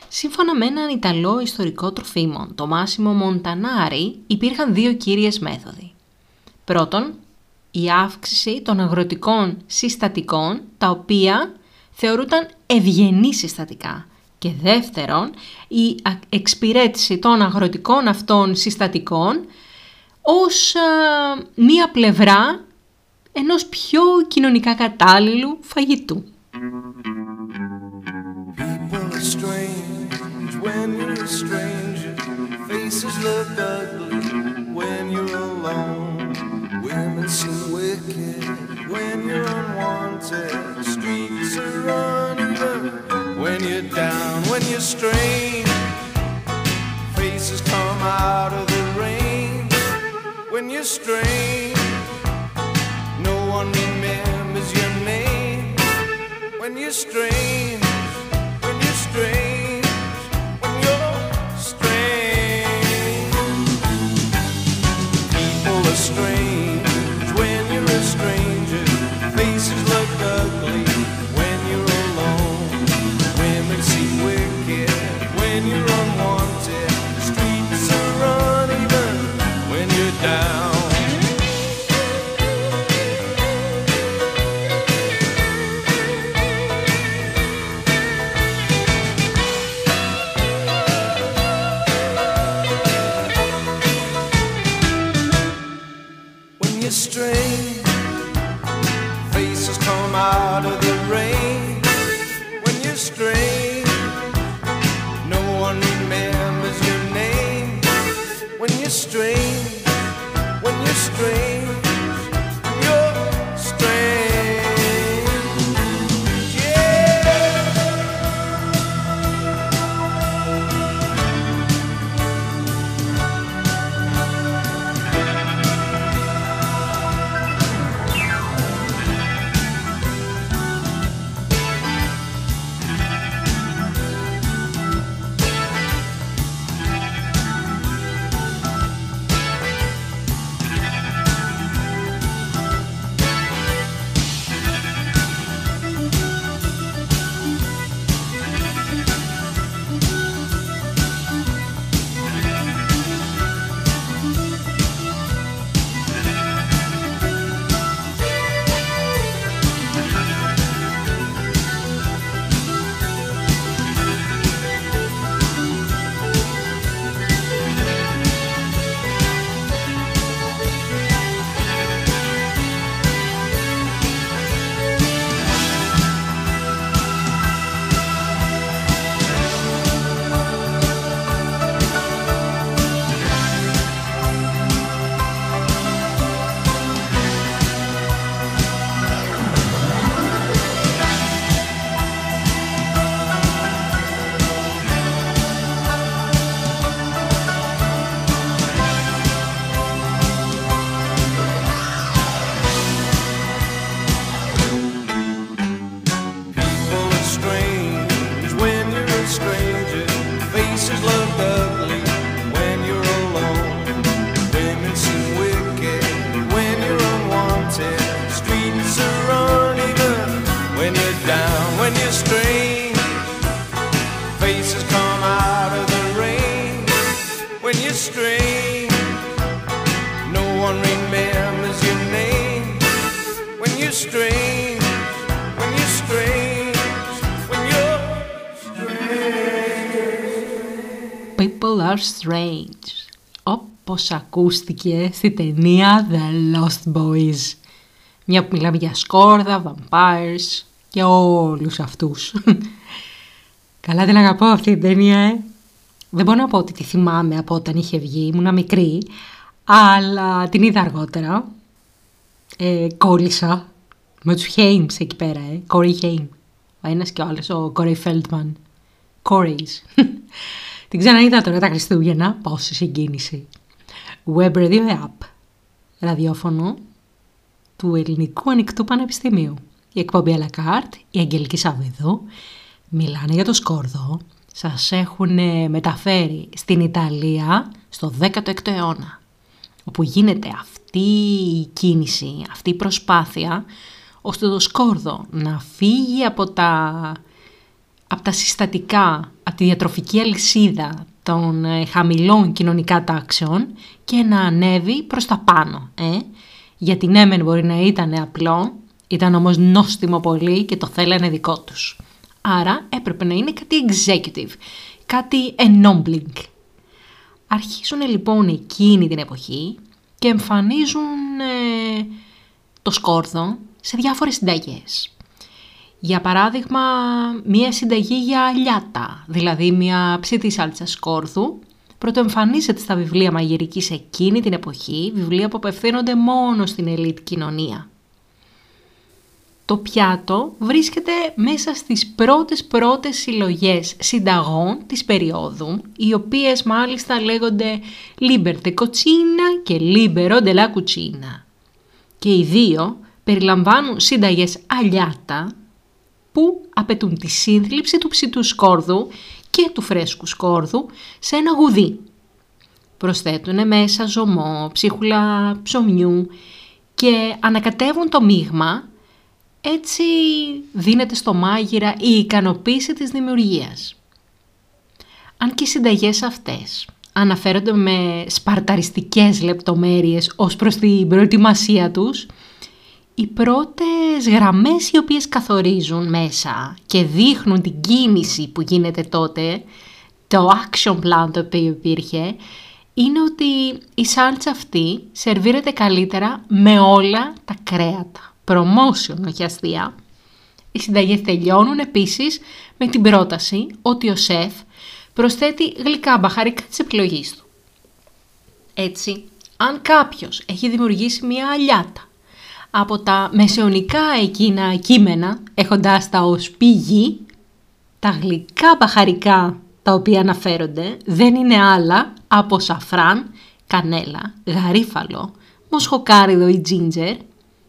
Σύμφωνα με έναν Ιταλό ιστορικό τροφίμων, το Μάσιμο Μοντανάρι, υπήρχαν δύο κύριες μέθοδοι. Πρώτον, η αύξηση των αγροτικών συστατικών, τα οποία θεωρούνταν ευγενή συστατικά. Και δεύτερον, η εξυπηρέτηση των αγροτικών αυτών συστατικών ως μια πλευρά ενός πιο κοινωνικά κατάλληλου φαγητού. When you're down, when you're strange. Faces come out of the rain when you're strange. No one remembers your name when you're strange. Strange Faces come out of strange. Όπως ακούστηκε στη ταινία The Lost Boys. Μια που μιλάμε για σκόρδα, vampires και όλους αυτούς. Καλά την αγαπώ αυτή την ταινία, ε. Δεν μπορώ να πω ότι τη θυμάμαι από όταν είχε βγει, ήμουνα μικρή, αλλά την είδα αργότερα. Ε, κόλλησα με τους Χέιμς εκεί πέρα, ε. Κόρι Χέιμ. Ο ένας και ο άλλος, ο Κόρι Φέλτμαν. Κόρις. Την ξαναείδα τώρα τα Χριστούγεννα, πόση συγκίνηση. Web Radio App. Ραδιόφωνο του Ελληνικού Ανοιχτού Πανεπιστημίου. Η εκπομπή à la carte, η Αγγελική Σαββίδου, μιλάνε για το σκόρδο, σας έχουν ε, μεταφέρει στην Ιταλία στο 16ο αιώνα, όπου γίνεται αυτή η κίνηση, αυτή η προσπάθεια, ώστε το σκόρδο να φύγει από τα, από τα συστατικά, από τη διατροφική αλυσίδα των ε, χαμηλών κοινωνικά τάξεων και να ανέβει προς τα πάνω. Ε; Γιατί ναι μεν μπορεί να ήταν απλό, ήταν όμως νόστιμο πολύ και το θέλανε δικό τους. Άρα έπρεπε να είναι κάτι executive, κάτι enabling. Αρχίζουν λοιπόν εκείνη την εποχή και εμφανίζουν ε, το σκόρδο σε διάφορες συνταγές. Για παράδειγμα, μία συνταγή για αλιάτα, δηλαδή μία ψήτη σάλτσας σκόρδου, πρωτοεμφανίζεται στα βιβλία μαγειρικής εκείνη την εποχή, βιβλία που απευθύνονται μόνο στην ελίτ κοινωνία. Το πιάτο βρίσκεται μέσα στις πρώτες πρώτες συλλογές συνταγών της περίοδου, οι οποίες μάλιστα λέγονται Liberte Cucina και Libero della Cucina. Και οι δύο περιλαμβάνουν σύνταγες αλιάτα που απαιτούν τη σύνθλιψη του ψητού σκόρδου και του φρέσκου σκόρδου σε ένα γουδί. Προσθέτουν μέσα ζωμό, ψίχουλα ψωμιού και ανακατεύουν το μείγμα έτσι δίνεται στο μάγειρα η ικανοποίηση της δημιουργίας. Αν και οι συνταγές αυτές αναφέρονται με σπαρταριστικές λεπτομέρειες ως προς την προετοιμασία τους, οι πρώτες γραμμές οι οποίες καθορίζουν μέσα και δείχνουν την κίνηση που γίνεται τότε, το action plan το οποίο υπήρχε, είναι ότι η σάλτσα αυτή σερβίρεται καλύτερα με όλα τα κρέατα promotion, όχι αστεία. Οι συνταγές τελειώνουν επίσης με την πρόταση ότι ο σεφ προσθέτει γλυκά μπαχαρικά της επιλογής του. Έτσι, αν κάποιος έχει δημιουργήσει μια αλιάτα από τα μεσαιωνικά εκείνα κείμενα, έχοντας τα ως πηγή, τα γλυκά μπαχαρικά τα οποία αναφέρονται δεν είναι άλλα από σαφράν, κανέλα, γαρίφαλο, μοσχοκάριδο ή τζίντζερ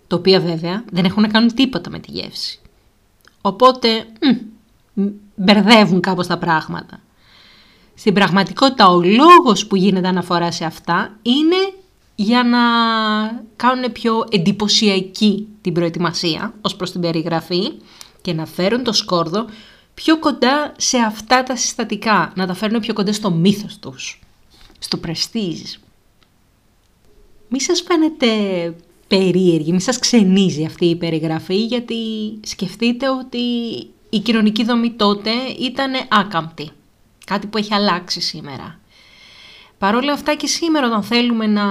το οποίο βέβαια δεν έχουν να κάνουν τίποτα με τη γεύση. Οπότε μ, μπερδεύουν κάπως τα πράγματα. Στην πραγματικότητα ο λόγος που γίνεται αναφορά σε αυτά είναι για να κάνουν πιο εντυπωσιακή την προετοιμασία ως προς την περιγραφή και να φέρουν το σκόρδο πιο κοντά σε αυτά τα συστατικά, να τα φέρουν πιο κοντά στο μύθος τους, στο prestige. Μη σας φαίνεται περίεργη, μη σας ξενίζει αυτή η περιγραφή γιατί σκεφτείτε ότι η κοινωνική δομή τότε ήταν άκαμπτη. Κάτι που έχει αλλάξει σήμερα. Παρ' όλα αυτά και σήμερα όταν θέλουμε να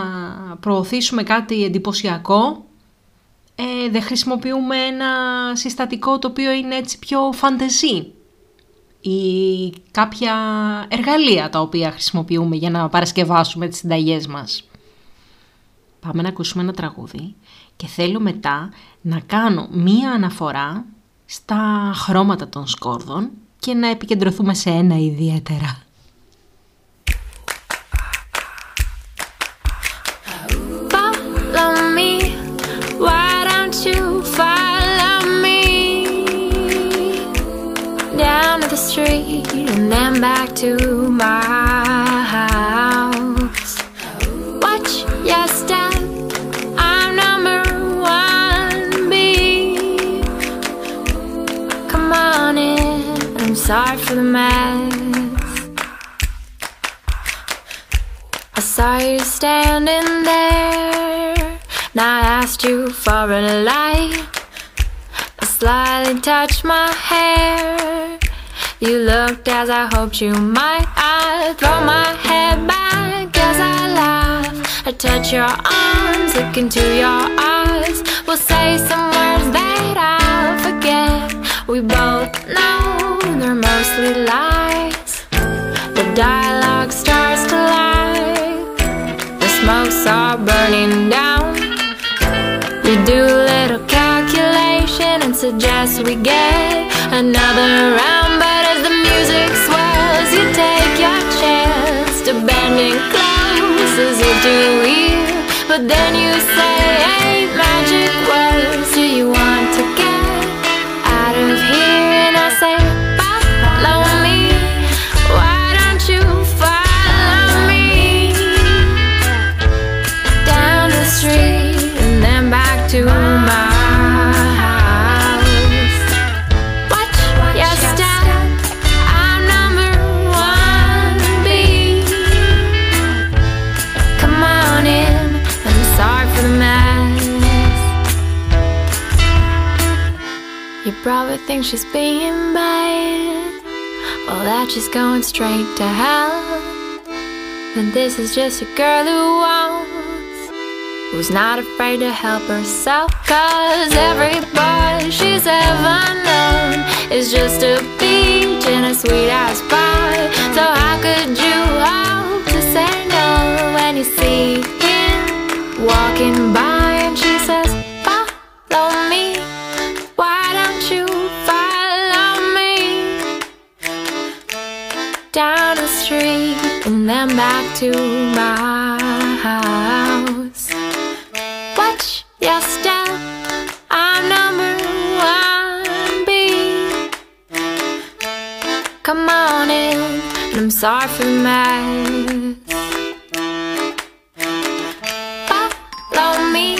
προωθήσουμε κάτι εντυπωσιακό ε, δεν χρησιμοποιούμε ένα συστατικό το οποίο είναι έτσι πιο φαντεζή ή κάποια εργαλεία τα οποία χρησιμοποιούμε για να παρασκευάσουμε τις συνταγές μας πάμε να ακούσουμε ένα τραγούδι και θέλω μετά να κάνω μία αναφορά στα χρώματα των σκόρδων και να επικεντρωθούμε σε ένα ιδιαίτερα. Back to my house? Watch your step, I'm number one B. Come on in, I'm sorry for the mess. I saw you standing there, and I asked you for a light. I slightly touched my hair. You looked as I hoped you might. I throw my head back as I laugh. I touch your arms, look into your eyes. We'll say some words that I'll forget. We both know they're mostly lies. The dialogue starts to lie. The smokes are burning down. You do a little calculation and suggest we get another round. Bending close as if to hear. But then you say, probably think she's being bad. Well, that's just going straight to hell. And this is just a girl who wants, who's not afraid to help herself. Cause every boy she's ever known is just a peach in a sweet ass pie. So how could you hope to say no when you see him walking by then back to my house. Watch your step, I'm number one B. Come on in, and I'm sorry for mess. Follow me,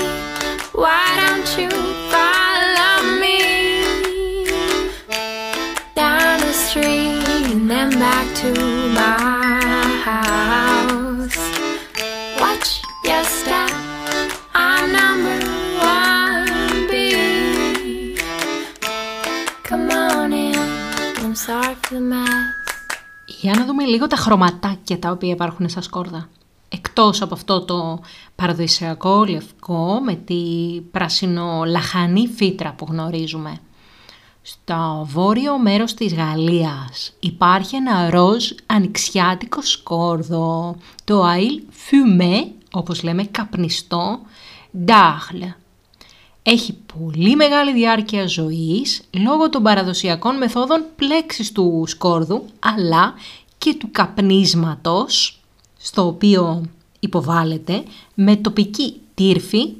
why don't you follow me? down the street and then back to my Για να δούμε λίγο τα χρωματάκια τα οποία υπάρχουν στα σκόρδα. Εκτός από αυτό το παραδοσιακό λευκό με τη πράσινο λαχανή φύτρα που γνωρίζουμε. Στο βόρειο μέρος της Γαλλίας υπάρχει ένα ροζ ανοιξιάτικο σκόρδο, το αίλ fumé, όπως λέμε καπνιστό, d'Arles. Έχει πολύ μεγάλη διάρκεια ζωής λόγω των παραδοσιακών μεθόδων πλέξης του σκόρδου αλλά και του καπνίσματος στο οποίο υποβάλλεται με τοπική τύρφη,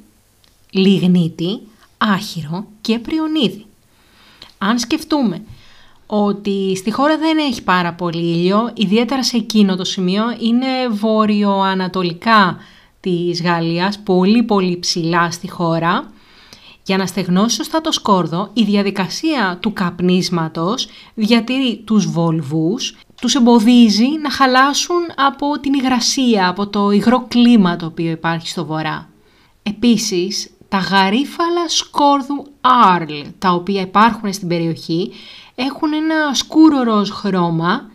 λιγνίτη, άχυρο και πριονίδι. Αν σκεφτούμε ότι στη χώρα δεν έχει πάρα πολύ ήλιο, ιδιαίτερα σε εκείνο το σημείο, είναι βόρειο-ανατολικά της Γαλλίας, πολύ πολύ ψηλά στη χώρα. Για να στεγνώσεις σωστά το σκόρδο, η διαδικασία του καπνίσματος διατηρεί τους βολβούς, τους εμποδίζει να χαλάσουν από την υγρασία, από το υγρό κλίμα το οποίο υπάρχει στο βορρά. Επίσης, τα γαρίφαλα σκόρδου Arl, τα οποία υπάρχουν στην περιοχή, έχουν ένα σκούρο ροζ χρώμα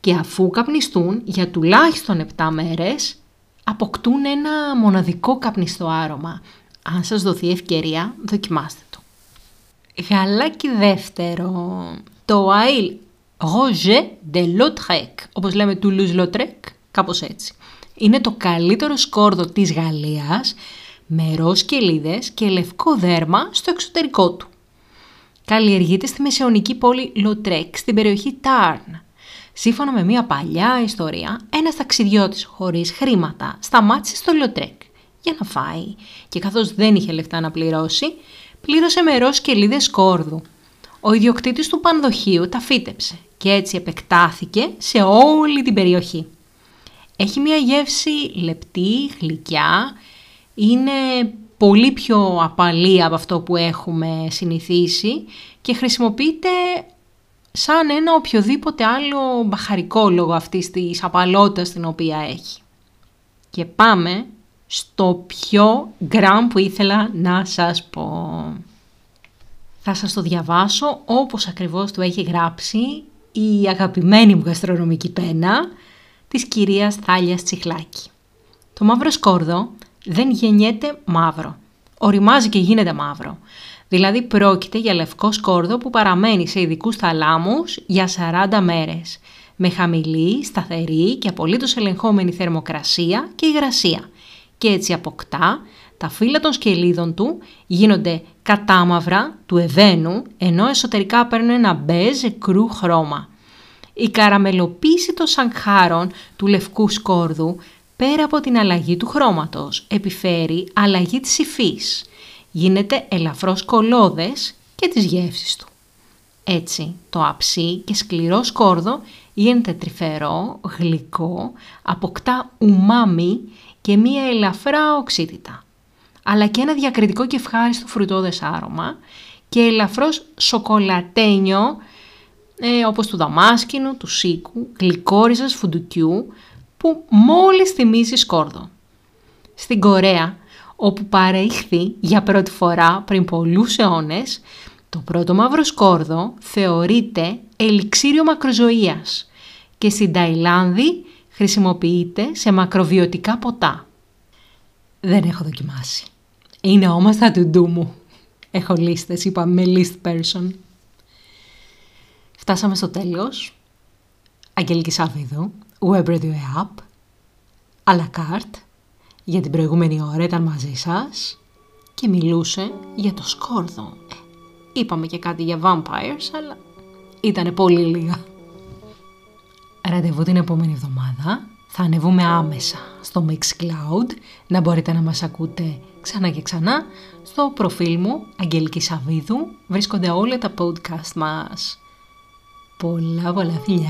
και αφού καπνιστούν για τουλάχιστον 7 μέρες, αποκτούν ένα μοναδικό καπνιστό άρωμα. Αν σας δοθεί ευκαιρία, δοκιμάστε το. Γαλάκι δεύτερο, το Ail Roger de Lautrec, όπως λέμε Toulouse-Lautrec, κάπως έτσι. Είναι το καλύτερο σκόρδο της Γαλλίας, με ροζ σκελίδες και λευκό δέρμα στο εξωτερικό του. Καλλιεργείται στη μεσαιωνική πόλη Λοτρέκ στην περιοχή Τάρν. Σύμφωνα με μια παλιά ιστορία, ένας ταξιδιώτης χωρίς χρήματα σταμάτησε στο Λοτρέκ για να φάει και καθώς δεν είχε λεφτά να πληρώσει, πλήρωσε με ροζ σκελίδες σκόρδου. Ο ιδιοκτήτης του πανδοχείου τα φύτεψε και έτσι επεκτάθηκε σε όλη την περιοχή. Έχει μια γεύση λεπτή, γλυκιά, είναι πολύ πιο απαλή από αυτό που έχουμε συνηθίσει και χρησιμοποιείται σαν ένα οποιοδήποτε άλλο μπαχαρικό λόγω αυτής της απαλότητας την οποία έχει. Και πάμε στο πιο γκραμ που ήθελα να σας πω. Θα σας το διαβάσω όπως ακριβώς το έχει γράψει η αγαπημένη μου γαστρονομική πένα της κυρίας Θάλιας Τσιχλάκη. Το μαύρο σκόρδο δεν γεννιέται μαύρο. Οριμάζει και γίνεται μαύρο. Δηλαδή πρόκειται για λευκό σκόρδο που παραμένει σε ειδικούς θαλάμους για 40 μέρες, με χαμηλή, σταθερή και απολύτως ελεγχόμενη θερμοκρασία και υγρασία. Και έτσι αποκτά τα φύλλα των σκελίδων του γίνονται κατάμαυρα του εδένου, ενώ εσωτερικά παίρνουν ένα μπέζ κρού χρώμα. Η καραμελοποίηση των σαγχάρων του λευκού σκόρδου, πέρα από την αλλαγή του χρώματος, επιφέρει αλλαγή της υφής. Γίνεται ελαφρώς κολόδες και της γεύσης του. Έτσι, το αψί και σκληρό σκόρδο γίνεται τρυφερό, γλυκό, αποκτά ουμάμι και μία ελαφρά οξύτητα. Αλλά και ένα διακριτικό και ευχάριστο φρουτόδες άρωμα και ελαφρώς σοκολατένιο, ε, όπως του δαμάσκηνου, του σίκου, γλυκόριζας φουντουκιού, που μόλις θυμίζει σκόρδο. Στην Κορέα, όπου παρέχθη για πρώτη φορά πριν πολλούς αιώνες, το πρώτο μαύρο σκόρδο θεωρείται ελιξίριο μακροζωίας και στην Ταϊλάνδη χρησιμοποιείται σε μακροβιωτικά ποτά. Δεν έχω δοκιμάσει. Είναι όμως τα to μου. Έχω λίστες, είπαμε list person. Φτάσαμε στο τέλος. Αγγελική Σαββίδου, Web Radio App, à la carte, για την προηγούμενη ώρα ήταν μαζί σας και μιλούσε για το σκόρδο. Ε, είπαμε και κάτι για vampires, αλλά ήταν πολύ λίγα. Ραντεβού την επόμενη εβδομάδα. Θα ανεβούμε άμεσα στο Mixcloud, να μπορείτε να μας ακούτε ξανά και ξανά. Στο προφίλ μου, Αγγελική Σαββίδου, βρίσκονται όλα τα podcast μας. Πολλά πολλά φιλιά!